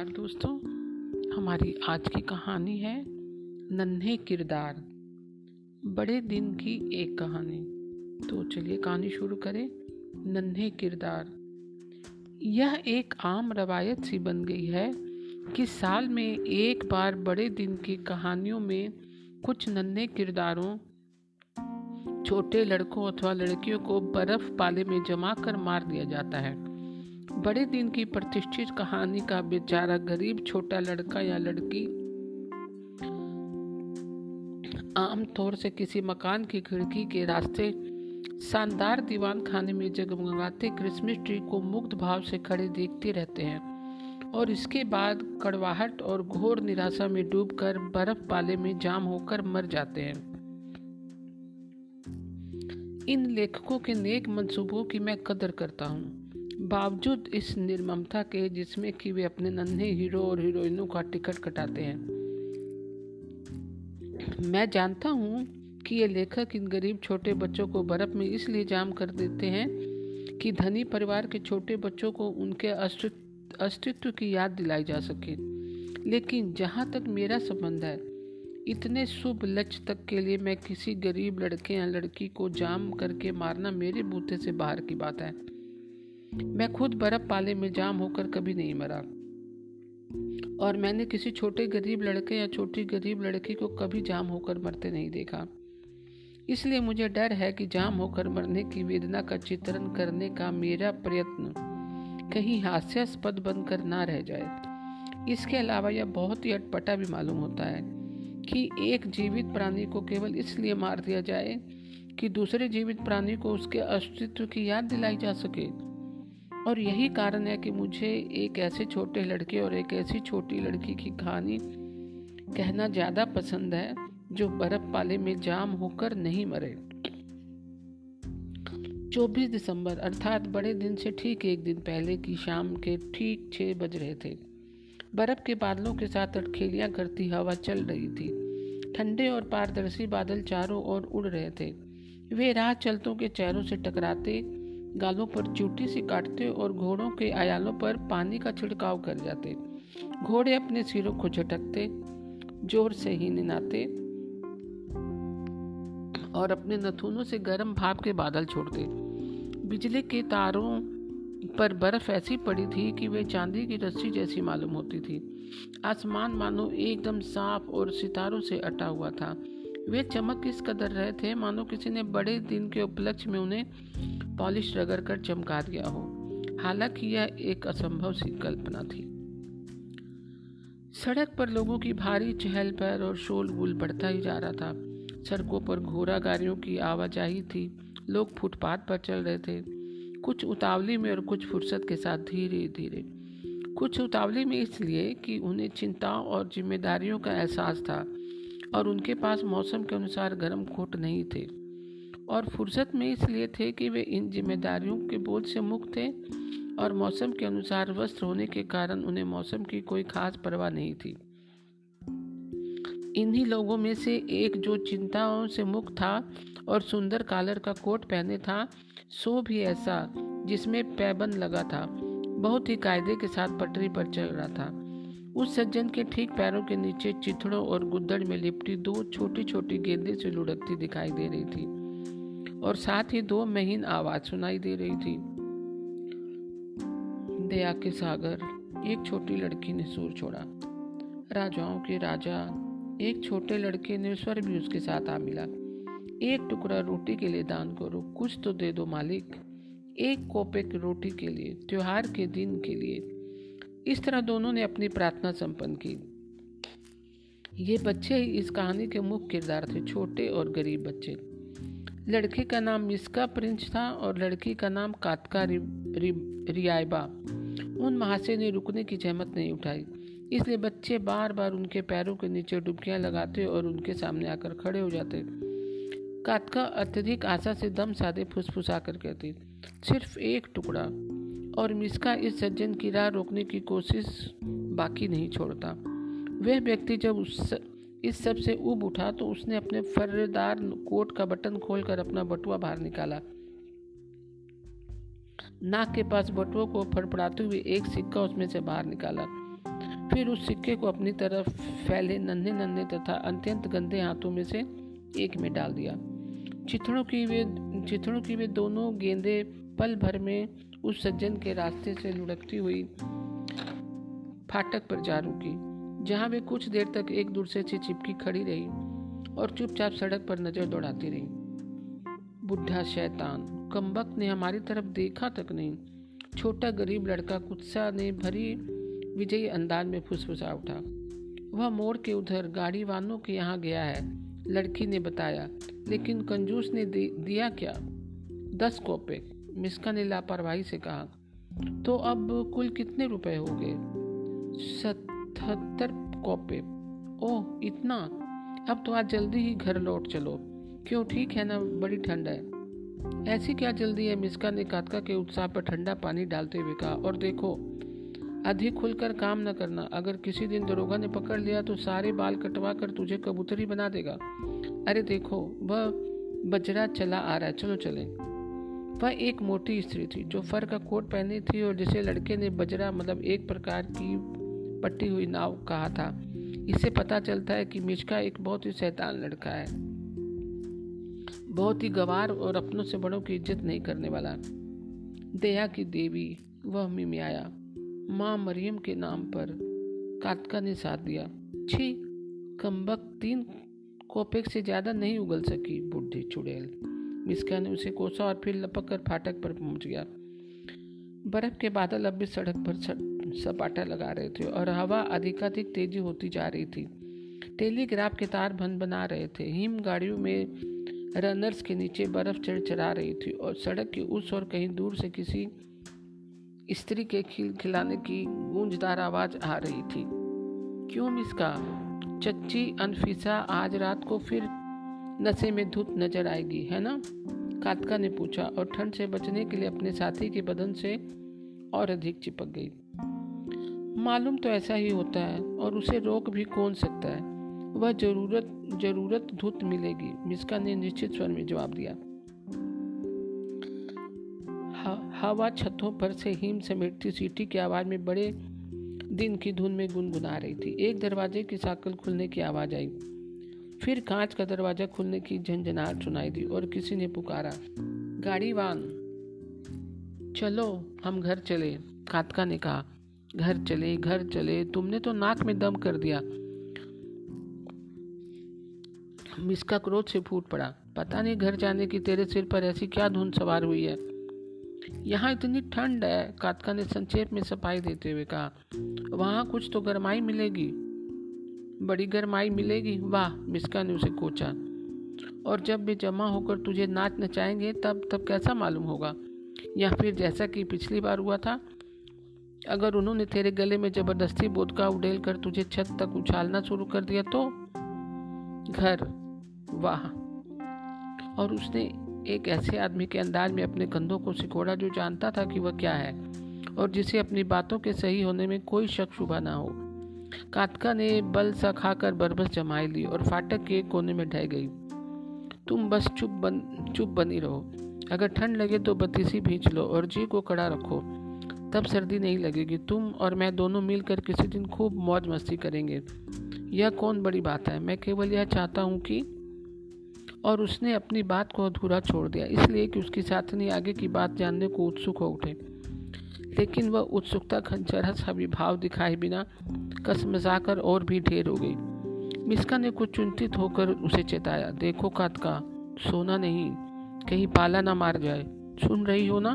नमस्कार दोस्तों, हमारी आज की कहानी है नन्हे किरदार। बड़े दिन की एक कहानी। तो चलिए कहानी शुरू करें, नन्हे किरदार। यह एक आम रवायत सी बन गई है कि साल में एक बार बड़े दिन की कहानियों में कुछ नन्हे किरदारों, छोटे लड़कों अथवा लड़कियों को बर्फ़ पाले में जमा कर मार दिया जाता है। बड़े दिन की प्रतिष्ठित कहानी का बेचारा गरीब, छोटा लड़का या लड़की आमतौर से किसी मकान की खिड़की के रास्ते शानदार दीवान खाने में जगमगाते क्रिसमस ट्री को मुक्त भाव से खड़े देखते रहते हैं और इसके बाद कड़वाहट और घोर निराशा में डूबकर बर्फ़ पाले में जाम होकर मर जाते हैं। इन लेखकों के नेक मंसूबों की मैं कदर करता हूँ। बावजूद इस निर्ममता के जिसमें कि वे अपने नन्हे हीरो और हीरोइनों का टिकट कटाते हैं। मैं जानता हूँ कि ये लेखक इन गरीब छोटे बच्चों को बर्फ़ में इसलिए जाम कर देते हैं कि धनी परिवार के छोटे बच्चों को उनके अस्तित्व अस्तित्व की याद दिलाई जा सके। लेकिन जहाँ तक मेरा संबंध है, इतने शुभ लक्ष्य तक के लिए मैं किसी गरीब लड़के या लड़की को जाम करके मारना मेरे बूते से बाहर की बात है। मैं खुद बर्फ़ पाले में जाम होकर कभी नहीं मरा। और मैंने किसी छोटे गरीब लड़के या छोटी गरीब लड़की को कभी जाम होकर मरते नहीं देखा। इसलिए मुझे डर है कि जाम होकर मरने की वेदना का चित्रण करने का मेरा प्रयत्न कहीं हास्यास्पद बनकर ना रह जाए। इसके अलावा यह बहुत ही अटपटा भी मालूम होता है कि एक जीवित प्राणी को केवल इसलिए मार दिया जाए कि दूसरे जीवित प्राणी को उसके अस्तित्व की याद दिलाई जा सके। और यही कारण है कि मुझे एक ऐसे छोटे लड़के और एक ऐसी छोटी लड़की की कहानी कहना ज़्यादा पसंद है, जो बर्फ़ पाले में जाम होकर नहीं मरे। 24 दिसंबर, अर्थात बड़े दिन से ठीक एक दिन पहले की शाम के ठीक छः बज रहे थे। बर्फ़ के बादलों के साथ अटखेलियाँ करती हवा चल रही थी। ठंडे और पारदर्शी बादल चारों ओर उड़ रहे थे। वे राह चलतों के चेहरों से टकराते गालों पर चूटी से काटते और घोड़ों के आयालों पर पानी का छिड़काव कर जाते। घोड़े अपने सिरों को झटकते, ज़ोर से ही निनाते और अपने नथुनों से गर्म भाप के बादल छोड़ते। बिजली के तारों पर बर्फ़ ऐसी पड़ी थी कि वे चांदी की रस्सी जैसी मालूम होती थी। आसमान मानो एकदम साफ़ और सितारों से अटा हुआ था। वे चमक इस कदर रहे थे, मानो किसी ने बड़े दिन के उपलक्ष्य में उन्हें पॉलिश रगड़ कर चमका दिया हो। हालाँकि यह एक असंभव सी कल्पना थी। सड़क पर लोगों की भारी चहल पहल और शोल गुल बढ़ता ही जा रहा था। सड़कों पर घोड़ा गाड़ियों की आवाजाही थी। लोग फुटपाथ पर चल रहे थे। कुछ उतावली में और कुछ फुर्सत के साथ धीरे धीरे। कुछ उतावली में इसलिए कि उन्हें चिंताओं और जिम्मेदारियों का एहसास था। और उनके पास मौसम के अनुसार गर्म कोट नहीं थे। और फुर्सत में इसलिए थे कि वे इन जिम्मेदारियों के बोझ से मुक्त थे और मौसम के अनुसार वस्त्र होने के कारण उन्हें मौसम की कोई खास परवाह नहीं थी। इन्हीं लोगों में से एक जो चिंताओं से मुक्त था और सुंदर कालर का कोट पहने था, सो भी ऐसा जिसमें पैबंद लगा था। बहुत ही कायदे के साथ पटरी पर चल रहा था। उस सज्जन के ठीक पैरों के नीचे चिथड़ों और गुद्दड़ में लिपटी दो छोटी छोटी गेंदे से लुढ़कती दिखाई दे रही थी और साथ ही दो महीन आवाज़ सुनाई दे रही थी। दया के सागर, एक छोटी लड़की ने सुर छोड़ा। राजाओं के राजा, एक छोटे लड़के ने स्वर भी उसके साथ आ मिला। एक टुकड़ा रोटी के लिए दान करो, कुछ तो दे दो मालिक। एक कोपे की रोटी के लिए, त्योहार के दिन के लिए इस तरह दोनों ने अपनी प्रार्थना संपन्न की। ये बच्चे ही इस कहानी के मुख्य किरदार थे छोटे और गरीब बच्चे। लड़के का नाम मिसका प्रिंस था और लड़की का नाम कातका रि, रि, रियायबा। उन महाशय ने रुकने की जहमत नहीं उठाई। इसलिए बच्चे बार बार उनके पैरों के नीचे डुबकियाँ लगाते और उनके सामने आकर खड़े हो जाते। कातका अत्यधिक आशा से दम साधे फुसफुसा कर कहती सिर्फ़ एक टुकड़ा। और मिसका इस सज्जन की राह रोकने की कोशिश बाकी नहीं छोड़ता। वह व्यक्ति जब उस इस सबसे उब उठा तो उसने अपने फर्रेदार कोट का बटन खोलकर अपना बटुआ बाहर निकाला। नाक के पास बटुआ को फड़फड़ाते हुए एक सिक्का उसमें से बाहर निकाला। फिर उस सिक्के को अपनी तरफ़ फैले नन्हे नन्हे तथा अत्यंत गंदे हाथों में से एक में डाल दिया। चिथड़ों की वे, चिथड़ों की वे दोनों गेंदे पल भर में उस सज्जन के रास्ते से लुढ़कती हुई फाटक पर जा रुकी, जहाँ वे कुछ देर तक एक दूसरे से चिपकी खड़ी रही और चुपचाप सड़क पर नज़र दौड़ाती रही। बुढ़ा शैतान कम्बक ने हमारी तरफ़ देखा तक नहीं। छोटा गरीब लड़का कुत्सा ने भरी विजयी अंदाज में फुसफुसा उठा। वह मोड़ के उधर गाड़ी वालों के यहाँ गया है, लड़की ने बताया, लेकिन कंजूस ने दिया क्या? दस कोपे। मिस्का ने लापरवाही से कहा तो अब कुल कितने रुपए हो गए? सतहत्तर कोपे। ओह, इतना? अब तो आज जल्दी ही घर लौट चलो। क्यों, ठीक है ना, बड़ी ठंड है। ऐसी क्या जल्दी है? मिस्का ने कातका के उत्साह पर ठंडा पानी डालते हुए कहा, और देखो अधिक खुलकर काम न करना। अगर किसी दिन दरोगा ने पकड़ लिया तो सारे बाल कटवा कर तुझे कबूतरी बना देगा। अरे देखो, वह बजरा चला आ रहा है। चलो चले। वह एक मोटी स्त्री थी, जो फर का कोट पहनी थी और जिसे लड़के ने बजरा मतलब एक प्रकार की पट्टी हुई नाव कहा था। इससे पता चलता है कि मिचका एक बहुत ही शैतान लड़का है। बहुत ही गवार और अपनों से बड़ों की इज़्ज़त नहीं करने वाला। दया की देवी, वह मिमियाया माँ मरियम के नाम पर कातका ने साथ दिया। छी कम्बक तीन कोपेक से ज़्यादा नहीं उगल सकी, बुढ़ी चुड़ैल। मिस्का ने उसे कोसा और फिर लपक कर फाटक पर पहुँच गया। बर्फ़ के बादल अब भी सड़क पर सपाटा लगा रहे थे और हवा अधिकाधिक तेज़ी होती जा रही थी। टेलीग्राफ के तार भन बना रहे थे। हिम गाड़ियों में रनर्स के नीचे बर्फ़ चढ़ रही थी और सड़क के उस और कहीं दूर से किसी स्त्री के खिल, खिलाने की गूंजदार आवाज़ आ रही थी। क्यों मिसका चच्ची अनफिसा आज रात को फिर नशे में धुत नज़र आएगी, है ना? कातका ने पूछा, और ठंड से बचने के लिए अपने साथी के बदन से और अधिक चिपक गई। मालूम तो ऐसा ही होता है, और उसे रोक भी कौन सकता है? वह ज़रूरत ज़रूरत धुत मिलेगी, मिस्का ने निश्चित स्वर में जवाब दिया। हवा छतों पर से हिम समेटती सीटी की आवाज़ में बड़े दिन की धुन में गुनगुना रही थी। एक दरवाजे की साकल खुलने की आवाज़ आई। फिर कांच का दरवाज़ा खुलने की झंझनाहट सुनाई दी और किसी ने पुकारा गाड़ी वान चलो, हम घर चले, कातका ने कहा। घर चले घर चले, तुमने तो नाक में दम कर दिया। मिसका क्रोध से फूट पड़ा। पता नहीं, घर जाने की तेरे सिर पर ऐसी क्या धुन सवार हुई है? यहाँ इतनी ठंड है, कातका ने संक्षेप में सफ़ाई देते हुए कहा। वहाँ कुछ तो गर्माई मिलेगी। बड़ी गर्माई मिलेगी। वाह मिसका ने उसे कोचा। और जब वे जमा होकर तुझे नाच नचाएँगे, तब तब कैसा मालूम होगा? या फिर जैसा कि पिछली बार हुआ था, अगर उन्होंने तेरे गले में ज़बरदस्ती बोधका उडेल कर तुझे छत तक उछालना शुरू कर दिया तो? घर। वाह। और उसने एक ऐसे आदमी के अंदाज में अपने कंधों को सिकोड़ा जो जानता था कि वह क्या है, और जिसे अपनी बातों के सही होने में कोई शक शुभा ना हो। कातका ने बल सा खाकर बरबस जमाई ली और फाटक के कोने में ढह गई। तुम बस चुप बन, चुप बनी रहो। अगर ठंड लगे तो बत्तीसी भींच लो और जी को कड़ा रखो। तब सर्दी नहीं लगेगी। तुम और मैं दोनों मिलकर किसी दिन खूब मौज मस्ती करेंगे। यह कौन बड़ी बात है? मैं केवल यह चाहता हूँ कि और उसने अपनी बात को अधूरा छोड़ दिया, इसलिए कि उसकी साथनी आगे की बात जानने को उत्सुक हो उठे। लेकिन वह उत्सुकता खंजरा सा भी भाव दिखाए बिना कस कसमजाकर और भी ढेर हो गई। मिस्का ने कुछ चिंतित होकर उसे चेताया। देखो कातका, सोना नहीं, कहीं पाला ना मार जाए। सुन रही हो ना?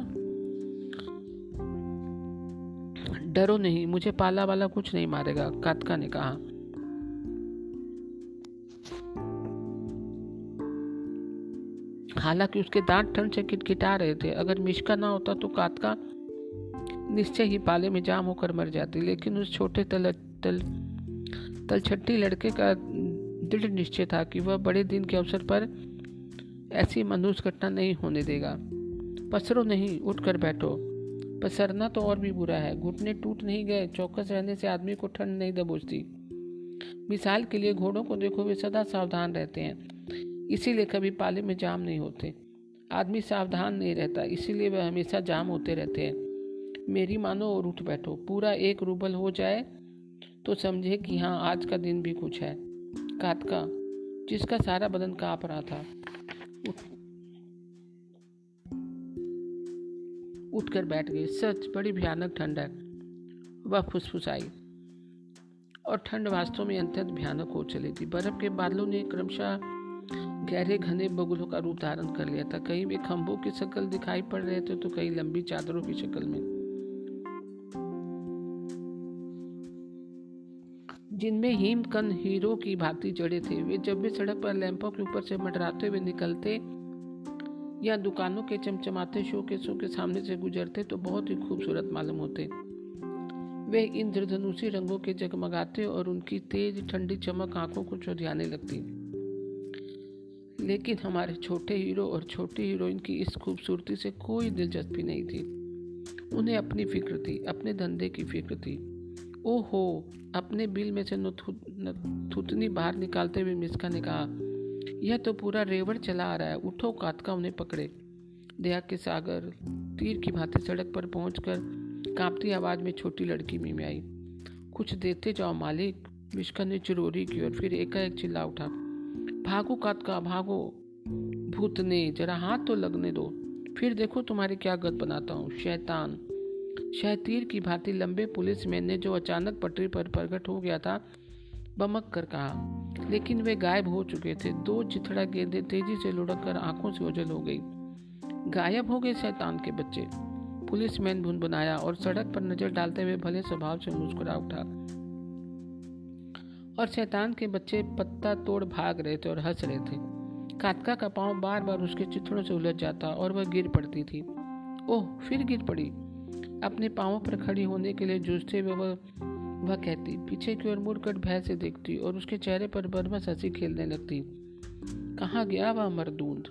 डरो नहीं, मुझे पाला वाला कुछ नहीं मारेगा, कातका ने कहा। हालाँकि उसके दांत ठंड से किटकिटा रहे थे। अगर मिश्का ना होता तो कातका निश्चय ही पाले में जाम होकर मर जाती, लेकिन उस छोटे तल तल तलछट्टी लड़के का दृढ़ निश्चय था कि वह बड़े दिन के अवसर पर ऐसी मनुष्य घटना नहीं होने देगा। पसरो नहीं, उठकर बैठो। पसरना तो और भी बुरा है। घुटने टूट नहीं गए, चौकस रहने से आदमी को ठंड नहीं दबोचती। मिसाल के लिए घोड़ों को देखो, वे सदा सावधान रहते हैं। इसीलिए कभी पाले में जाम नहीं होते। आदमी सावधान नहीं रहता, इसीलिए वह हमेशा जाम होते रहते हैं। मेरी मानो और उठ बैठो। पूरा एक रूबल हो जाए तो समझे कि हाँ आज का दिन भी कुछ है। कातका, जिसका सारा बदन काँप रहा था, उठ उठकर बैठ गई सच, बड़ी भयानक ठंड है। वह फुसफुसाई और ठंड वास्तव में अत्यंत भयानक हो चली थी। बर्फ़ के बादलों ने क्रमशः गहरे, घने बगुलों का रूप धारण कर लिया था। कहीं वे खंभों की शक्ल दिखाई पड़ रहे थे तो कहीं लंबी चादरों की शक्ल में। जिनमें हिमकन हीरो की भांति जड़े थे। वे जब भी सड़क पर लैंपों के ऊपर से मंडराते हुए निकलते या दुकानों के चमचमाते शो के शो के सामने से गुजरते तो बहुत ही खूबसूरत मालूम होते। वे इंद्रधनुषी रंगों के जगमगाते और उनकी तेज, ठंडी, चमक आँखों को चौधियाने लगती। लेकिन हमारे छोटे हीरो और छोटी हीरोइन की इस खूबसूरती से कोई दिलचस्पी नहीं थी। उन्हें अपनी फ़िक्र थी, अपने धंधे की फ़िक्र थी। ओहो, अपने बिल में से थुतनी बाहर निकालते हुए मिसका ने कहा, यह तो पूरा रेवड़ चला आ रहा है, उठो कातका उन्हें पकड़े। दया के सागर तीर की भांति सड़क पर पहुंचकर कांपती आवाज़ में छोटी लड़की में आई। कुछ देते जाओ मालिक मिश्का ने चुरोरी की और फिर एकाएक चिल्ला उठा। भागो कातका, भागो। भूतने, जरा हाथ तो लगने दो। फिर देखो तुम्हारी क्या गत बनाता हूँ, शैतान। शहतीर की भांति लंबे पुलिस मैन ने जो अचानक पटरी पर प्रकट हो गया था, बमक कर कहा। लेकिन वे गायब हो चुके थे। दो चिथड़ा गेंदे तेज़ी से लुढ़क कर आँखों से ओझल हो गई। गायब हो गए शैतान के बच्चे। पुलिस मैन भुनभुनाया और सड़क पर नज़र डालते हुए भले स्वभाव से मुस्कुरा उठा। और शैतान के बच्चे पत्ता तोड़ भाग रहे थे और हंस रहे थे। कातका का पाँव बार बार उसके चित्रों से उलझ जाता और वह गिर पड़ती थी। ओह, फिर गिर पड़ी। अपने पाँवों पर खड़ी होने के लिए जूझते हुए वह वह कहती, पीछे की ओर मुड़कर भय से देखती और उसके चेहरे पर बरमस हँसी खेलने लगती। कहाँ गया वह मरदूंद?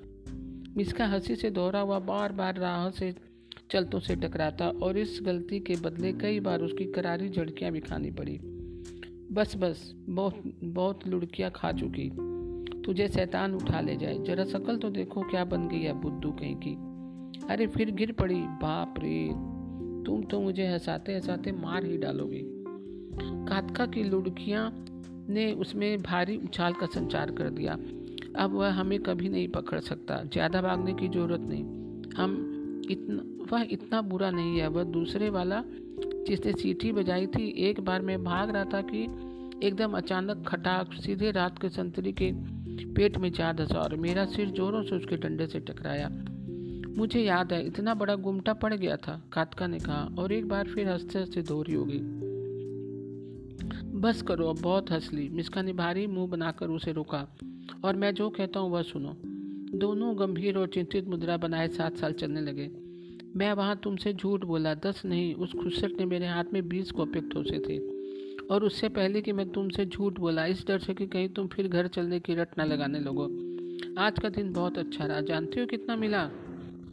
मिसका हँसी से दोहरा हुआ बार बार राह से, चलतों से टकराता और इस गलती के बदले कई बार उसकी करारी झड़कियाँ भी खानी पड़ी। बस बस, बहुत बहुत लुड़कियाँ खा चुकी। तुझे शैतान उठा ले जाए। जरा शकल तो देखो क्या बन गई है बुद्धू कहीं की। अरे फिर गिर पड़ी। बाप रे। तुम तो मुझे हंसाते हंसाते मार ही डालोगे। कातका की लुड़कियाँ ने उसमें भारी उछाल का संचार कर दिया। अब वह हमें कभी नहीं पकड़ सकता, ज़्यादा भागने की ज़रूरत नहीं। हम इतना, वह इतना बुरा नहीं है, वह दूसरे वाला जिसने सीटी बजाई थी, एक बार मैं भाग रहा था कि एकदम अचानक खटाक सीधे रात के संतरी के पेट में जा धसा और मेरा सिर जोरों से उसके डंडे से टकराया। मुझे याद है, इतना बड़ा गुमटा पड़ गया था, कातका ने कहा, और एक बार फिर हँसते हँसते दोहरी हो गई। बस करो, अब बहुत हंस ली। मिसका ने भारी मुँह बनाकर उसे रोका, और मैं जो कहता हूँ वह सुनो। दोनों गंभीर और चिंतित मुद्रा बनाए सात साल चलने लगे। मैं वहाँ तुमसे झूठ बोला, दस नहीं, उस खुसट ने मेरे हाथ में बीस कॉपिक ठोसे थे। और उससे पहले कि मैं तुमसे झूठ बोला, इस डर से कि कहीं तुम फिर घर चलने की रट ना लगाने लगो। आज का दिन बहुत अच्छा रहा। जानते हो कितना मिला?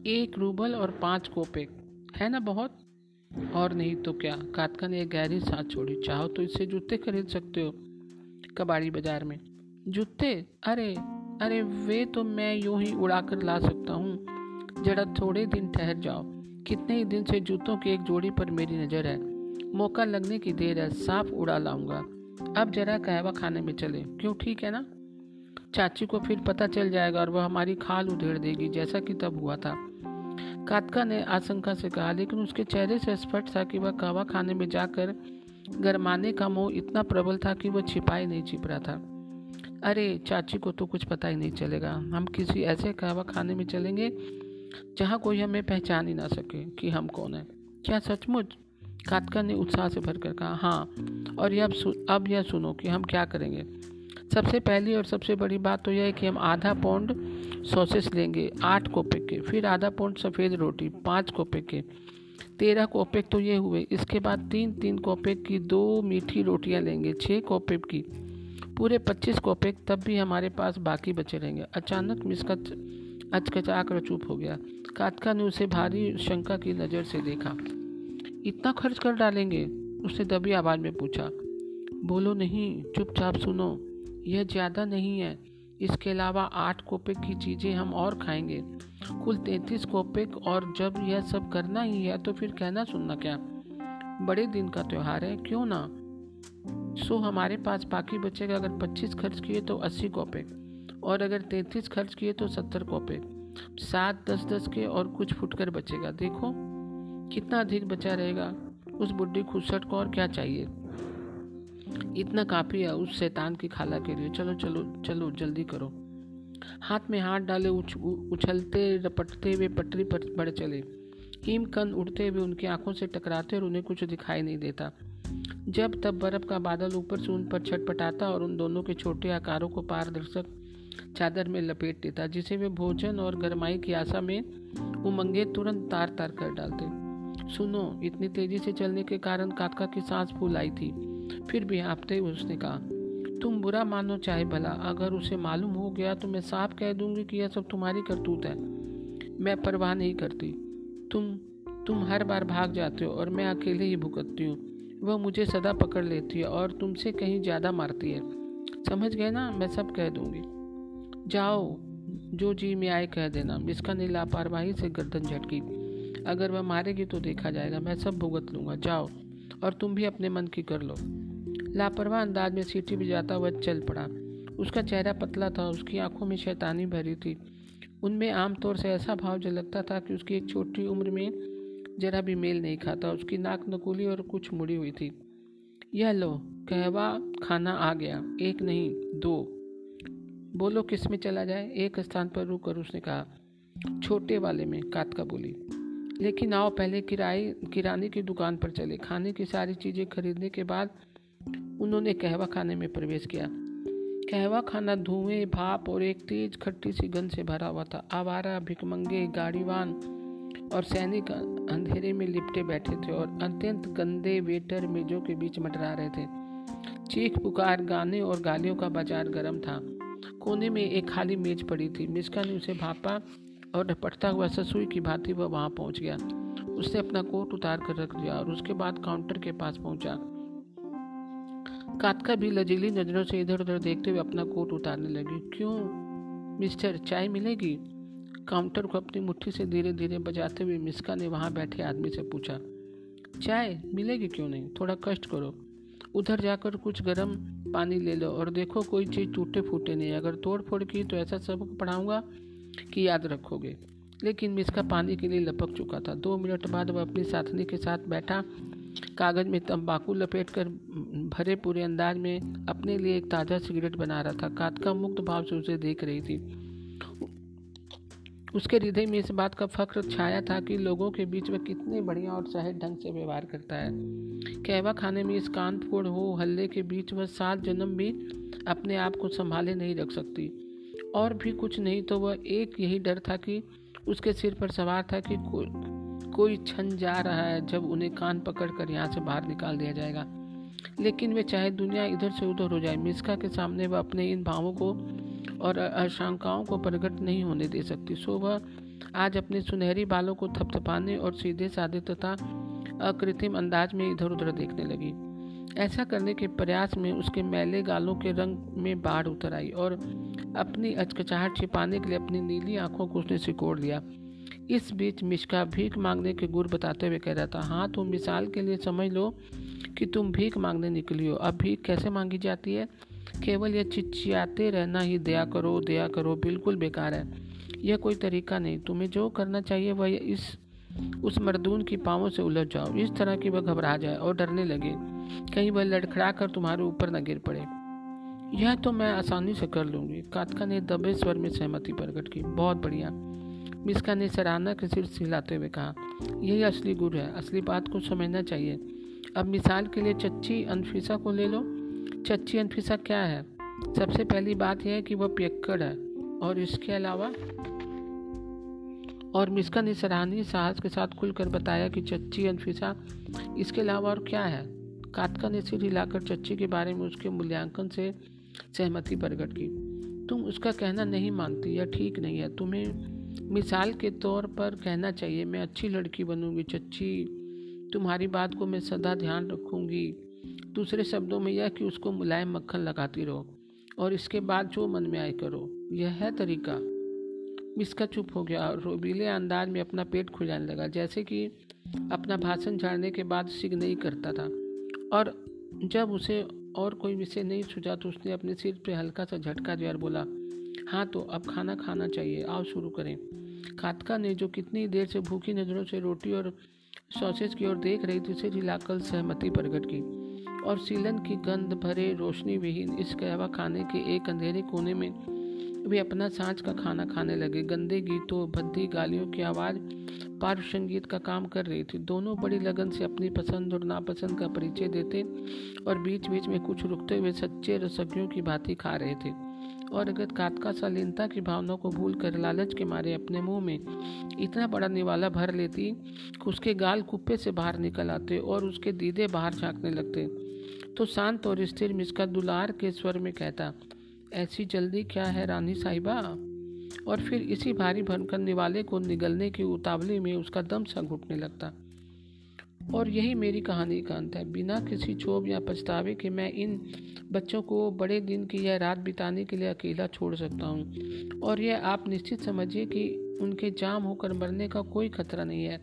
एक रूबल और पाँच कोपेक है ना बहुत? और नहीं तो क्या? कातका ने एक गहरी सांस छोड़ी। चाहो तो इससे जूते खरीद सकते हो, कबाड़ी बाज़ार में। जूते? अरे अरे वे तो मैं यूँ ही उड़ा कर ला सकता हूँ। जरा थोड़े दिन ठहर जाओ। कितने ही दिन से जूतों की एक जोड़ी पर मेरी नज़र है। मौका लगने की देर है, साफ़ उड़ा लाऊँगा। अब जरा कहवा खाने में चले। क्यों? ठीक है ना? चाची को फिर पता चल जाएगा और वह हमारी खाल उधेड़ देगी, जैसा कि तब हुआ था। कातका ने आशंका से कहा, लेकिन उसके चेहरे से स्पष्ट था कि वह कहवा खाने में जाकर गरमाने का मोह इतना प्रबल था कि वह छिपाई नहीं छिप रहा था। अरे, चाची को तो कुछ पता ही नहीं चलेगा। हम किसी ऐसे कहवा खाने में चलेंगे जहाँ कोई हमें पहचान ही ना सके कि हम कौन हैं। क्या सचमुच? कातका ने उत्साह से भरकर कहा हाँ और यह अब अब यह सुनो कि हम क्या करेंगे। सबसे पहली और सबसे बड़ी बात तो यह है कि हम आधा पौंड सॉसेस लेंगे, आठ कोपे के। फिर आधा पौंड सफ़ेद रोटी, पाँच कोपे के। तेरह कोपेक तो ये हुए। इसके बाद तीन तीन कोपेक की दो मीठी रोटियाँ लेंगे छः कोपेक की। पूरे पच्चीस कोपेक तब भी हमारे पास बाकी बचे रहेंगे। अचानक मिसका अचकचा कर चुप हो गया। कातका ने उसे भारी शंका की नज़र से देखा। इतना खर्च कर डालेंगे? उसने दबी आवाज़ में पूछा। बोलो नहीं, चुपचाप सुनो। यह ज़्यादा नहीं है। इसके अलावा आठ कोपेक की चीज़ें हम और खाएँगे। कुल तैंतीस कोपेक और जब यह सब करना ही है तो फिर कहना सुनना क्या? बड़े दिन का त्यौहार है, क्यों ना? सो हमारे पास बाकी बचेगा अगर पच्चीस खर्च किए तो अस्सी कॉपे और अगर तैंतीस खर्च किए तो सत्तर कॉपे सात, दस दस के और कुछ फुटकर बचेगा। देखो, कितना अधिक बचा रहेगा। उस बुढ़ी खुसट को और क्या चाहिए? इतना काफ़ी है उस शैतान की खाला के लिए। चलो चलो चलो जल्दी करो। हाथ में हाथ डाले उछ, उछलते रपटते हुए पटरी पर बढ़ चले। हिम कन उड़ते हुए उनकी आँखों से टकराते और उन्हें कुछ दिखाई नहीं देता। जब तब बर्फ़ का बादल ऊपर से उन पर छटपटाता और उन दोनों के छोटे आकारों को पारदर्शक चादर में लपेट देता जिसे वे भोजन और गरमाई की आशा में उमंगे तुरंत तार तार कर डालते। सुनो इतनी तेज़ी से चलने के कारण काका की सांस फूल आई थी। फिर भी आपते हुए उसने कहा, तुम बुरा मानो चाहे भला, अगर उसे मालूम हो गया तो मैं साफ़ कह दूँगी कि यह सब तुम्हारी करतूत है। मैं परवाह नहीं करती। तुम तुम हर बार भाग जाते हो और मैं अकेले ही भुगतती हूँ। वह मुझे सदा पकड़ लेती है और तुमसे कहीं ज़्यादा मारती है। समझ गए ना? मैं सब कह दूँगी। जाओ, जो जी में आए कह देना। मिसका ने लापरवाही से गर्दन झटकी। अगर वह मारेगी तो देखा जाएगा। मैं सब भुगत लूँगा। जाओ। और तुम भी अपने मन की कर लो। लापरवाह अंदाज में सीटी बजाता हुआ चल पड़ा। उसका चेहरा पतला था, उसकी आँखों में शैतानी भरी थी। उनमें आमतौर से ऐसा भाव झलकता था कि उसकी एक छोटी उम्र में जरा भी मेल नहीं खाता, उसकी नाक नकुली और कुछ मुड़ी हुई थी। यह लो, कहवा खाना आ गया। एक नहीं, दो। बोलो, किसमें चला जाए? एक स्थान पर रुक कर उसने कहा। छोटे वाले में कातका बोली। लेकिन आओ, पहले किराए, किराने की दुकान पर चले। खाने की सारी चीज़ें खरीदने के बाद उन्होंने कहवा खाने में प्रवेश किया। कहवा खाना धुएँ, भाप और एक तेज खट्टी सी गंध से भरा हुआ था। आवारा, भिकमंगे, गाड़ीवान और सैनिक अंधेरे में लिपटे बैठे थे और अत्यंत गंदे वेटर मेजों के बीच मटरा रहे थे। चीख, पुकार, गाने और गालियों का बाज़ार गर्म था। कोने में एक खाली मेज पड़ी थी। मिस्का ने उसे भापा और रपटता हुआ ससुई की भांति वह वहाँ पहुँच गया। उसने अपना कोट उतार कर रख दिया और उसके बाद काउंटर के पास पहुँचा। कातका भी लजीली नज़रों से इधर उधर देखते हुए अपना कोट उतारने लगी। क्यों, मिस्टर, चाय मिलेगी? काउंटर को अपनी मुट्ठी से धीरे धीरे बजाते हुए मिस्का ने वहाँ बैठे आदमी से पूछा। चाय मिलेगी क्यों नहीं? थोड़ा कष्ट करो। उधर जाकर कुछ गर्म पानी ले लो और देखो कोई चीज़ टूटे फूटे नहीं। अगर तोड़ फोड़ की तो ऐसा सबक पढ़ाऊँगा कि याद रखोगे। लेकिन मिस्का पानी के लिए लपक चुका था। दो मिनट बाद वह अपनी साथनी के साथ बैठा। कागज़ में तंबाकू लपेट कर भरे पूरे अंदाज में अपने लिए एक ताज़ा सिगरेट बना रहा था। कातका मुक्त भाव से उसे देख रही थी। उसके हृदय में इस बात का फख्र छाया था कि लोगों के बीच में कितने बढ़िया और सहज ढंग से व्यवहार करता है। कहवा खाने में इस कान फोड़ हो हल्ले के बीच वह सात जन्म भी अपने आप को संभाले नहीं रख सकती। और भी कुछ नहीं तो वह एक यही डर था कि उसके सिर पर सवार था कि को, कोई छन जा रहा है जब उन्हें कान पकड़ कर यहाँ से बाहर निकाल दिया जाएगा। लेकिन वे चाहे दुनिया इधर से उधर हो जाए मिस्का के सामने वह अपने इन भावों को और आशंकाओं को प्रकट नहीं होने दे सकती। सो वह आज अपने सुनहरी बालों को थपथपाने और सीधे साधे तथा अकृत्रिम अंदाज में इधर उधर देखने लगी। ऐसा करने के प्रयास में उसके मैले गालों के रंग में बाढ़ उतर आई और अपनी अचकचाहट छिपाने के लिए अपनी नीली आँखों को उसने सिकोड़ दिया इस बीच मिश्का भीख मांगने के गुर बताते हुए कह रहा था हाँ तुम मिसाल के लिए समझ लो कि तुम भीख मांगने निकली हो। अब भीख कैसे मांगी जाती है? केवल यह चिचियाते रहना ही दया करो दया करो, बिल्कुल बेकार है। यह कोई तरीका नहीं। तुम्हें जो करना चाहिए वह इस, उस मर्दून की पाँवों से उलझ जाओ। इस तरह की वह घबरा जाए और डरने लगे। कहीं वह लड़खड़ा कर तुम्हारे ऊपर न गिर पड़े। यह तो मैं आसानी से कर लूँगी। कातका ने दबे स्वर में सहमति प्रकट की। बहुत बढ़िया। मिसका ने सराहना के सिर हिलाते हुए कहा, यही असली गुर है। असली बात को समझना चाहिए। अब मिसाल के लिए चच्ची अनफिसा को ले लो। चच्ची अनफिसा क्या है? सबसे पहली बात यह है कि वह पियक्कड़ है। और इसके अलावा और मिसका ने सराहनीय साहस के साथ खुलकर बताया कि चच्ची अनफिसा इसके अलावा और क्या है। कातका ने सिर हिलाकर चच्ची के बारे में उसके मूल्यांकन से सहमति प्रकट की। तुम उसका कहना नहीं मानती या ठीक नहीं है। तुम्हें मिसाल के तौर पर कहना चाहिए, मैं अच्छी लड़की बनूँगी, चच्ची। तुम्हारी बात को मैं सदा ध्यान रखूँगी। दूसरे शब्दों में यह कि उसको मुलायम मक्खन लगाती रहो और इसके बाद जो मन में आए करो। यह है तरीका। मिसका चुप हो गया और रोबीले अंदाज में अपना पेट खुजाने लगा, जैसे कि अपना भाषण झाड़ने के बाद सिग नहीं करता था। और जब उसे और कोई विषय नहीं सूझा तो उसने अपने सिर पे हल्का सा झटका दिया और बोला हाँ तो अब खाना खाना चाहिए, आओ शुरू करें। कातका ने, जो कितनी देर से भूखी नज़रों से रोटी और सॉसेज की ओर देख रही थी, उसे हिलाकर सहमति प्रकट की। और सीलन की गंध भरे रोशनी विहीन इस कहवा खाने के एक अंधेरे कोने में वे अपना साँझ का खाना खाने लगे। गंदे गीतों, भद्दी गालियों की आवाज़ पार्व संगीत का काम कर रही थी। दोनों बड़ी लगन से अपनी पसंद और नापसंद का परिचय देते और बीच बीच में कुछ रुकते हुए सच्चे रसज्ञों की भांति खा रहे थे। और अगर कातका शालीनता की भावना को भूल कर लालच के मारे अपने मुँह में इतना बड़ा निवाला भर लेती कि उसके गाल कुप्पे से बाहर निकल आते और उसके दीदे बाहर झांकने लगते। तो शांत और स्थिर मिसका दुलार के स्वर में कहता, ऐसी जल्दी क्या है रानी साहिबा? और फिर इसी भारी भरकर निवाले को निगलने के उतावले में उसका दम सा घुटने लगता। और यही मेरी कहानी का अंत है। बिना किसी क्षोभ या पछतावे के मैं इन बच्चों को बड़े दिन की यह रात बिताने के लिए अकेला छोड़ सकता हूँ। और यह आप निश्चित समझिए कि उनके जाम होकर मरने का कोई खतरा नहीं है।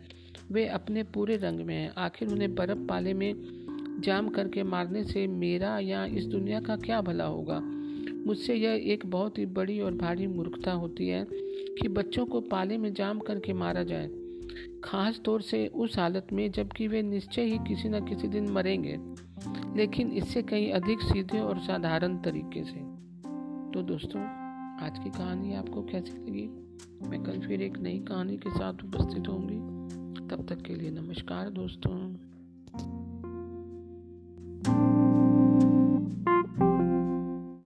वे अपने पूरे रंग में हैं। आखिर उन्हें बर्फ़ पाले में जाम करके मारने से मेरा या इस दुनिया का क्या भला होगा? मुझसे यह एक बहुत ही बड़ी और भारी मूर्खता होती है कि बच्चों को पाले में जाम करके मारा जाए। खास तौर से उस हालत में जबकि वे निश्चय ही किसी न किसी दिन मरेंगे, लेकिन इससे कहीं अधिक सीधे और साधारण तरीके से। तो दोस्तों, आज की कहानी आपको कैसी लगी? मैं कल फिर एक नई कहानी के साथ उपस्थित होंगी। तब तक के लिए नमस्कार दोस्तों।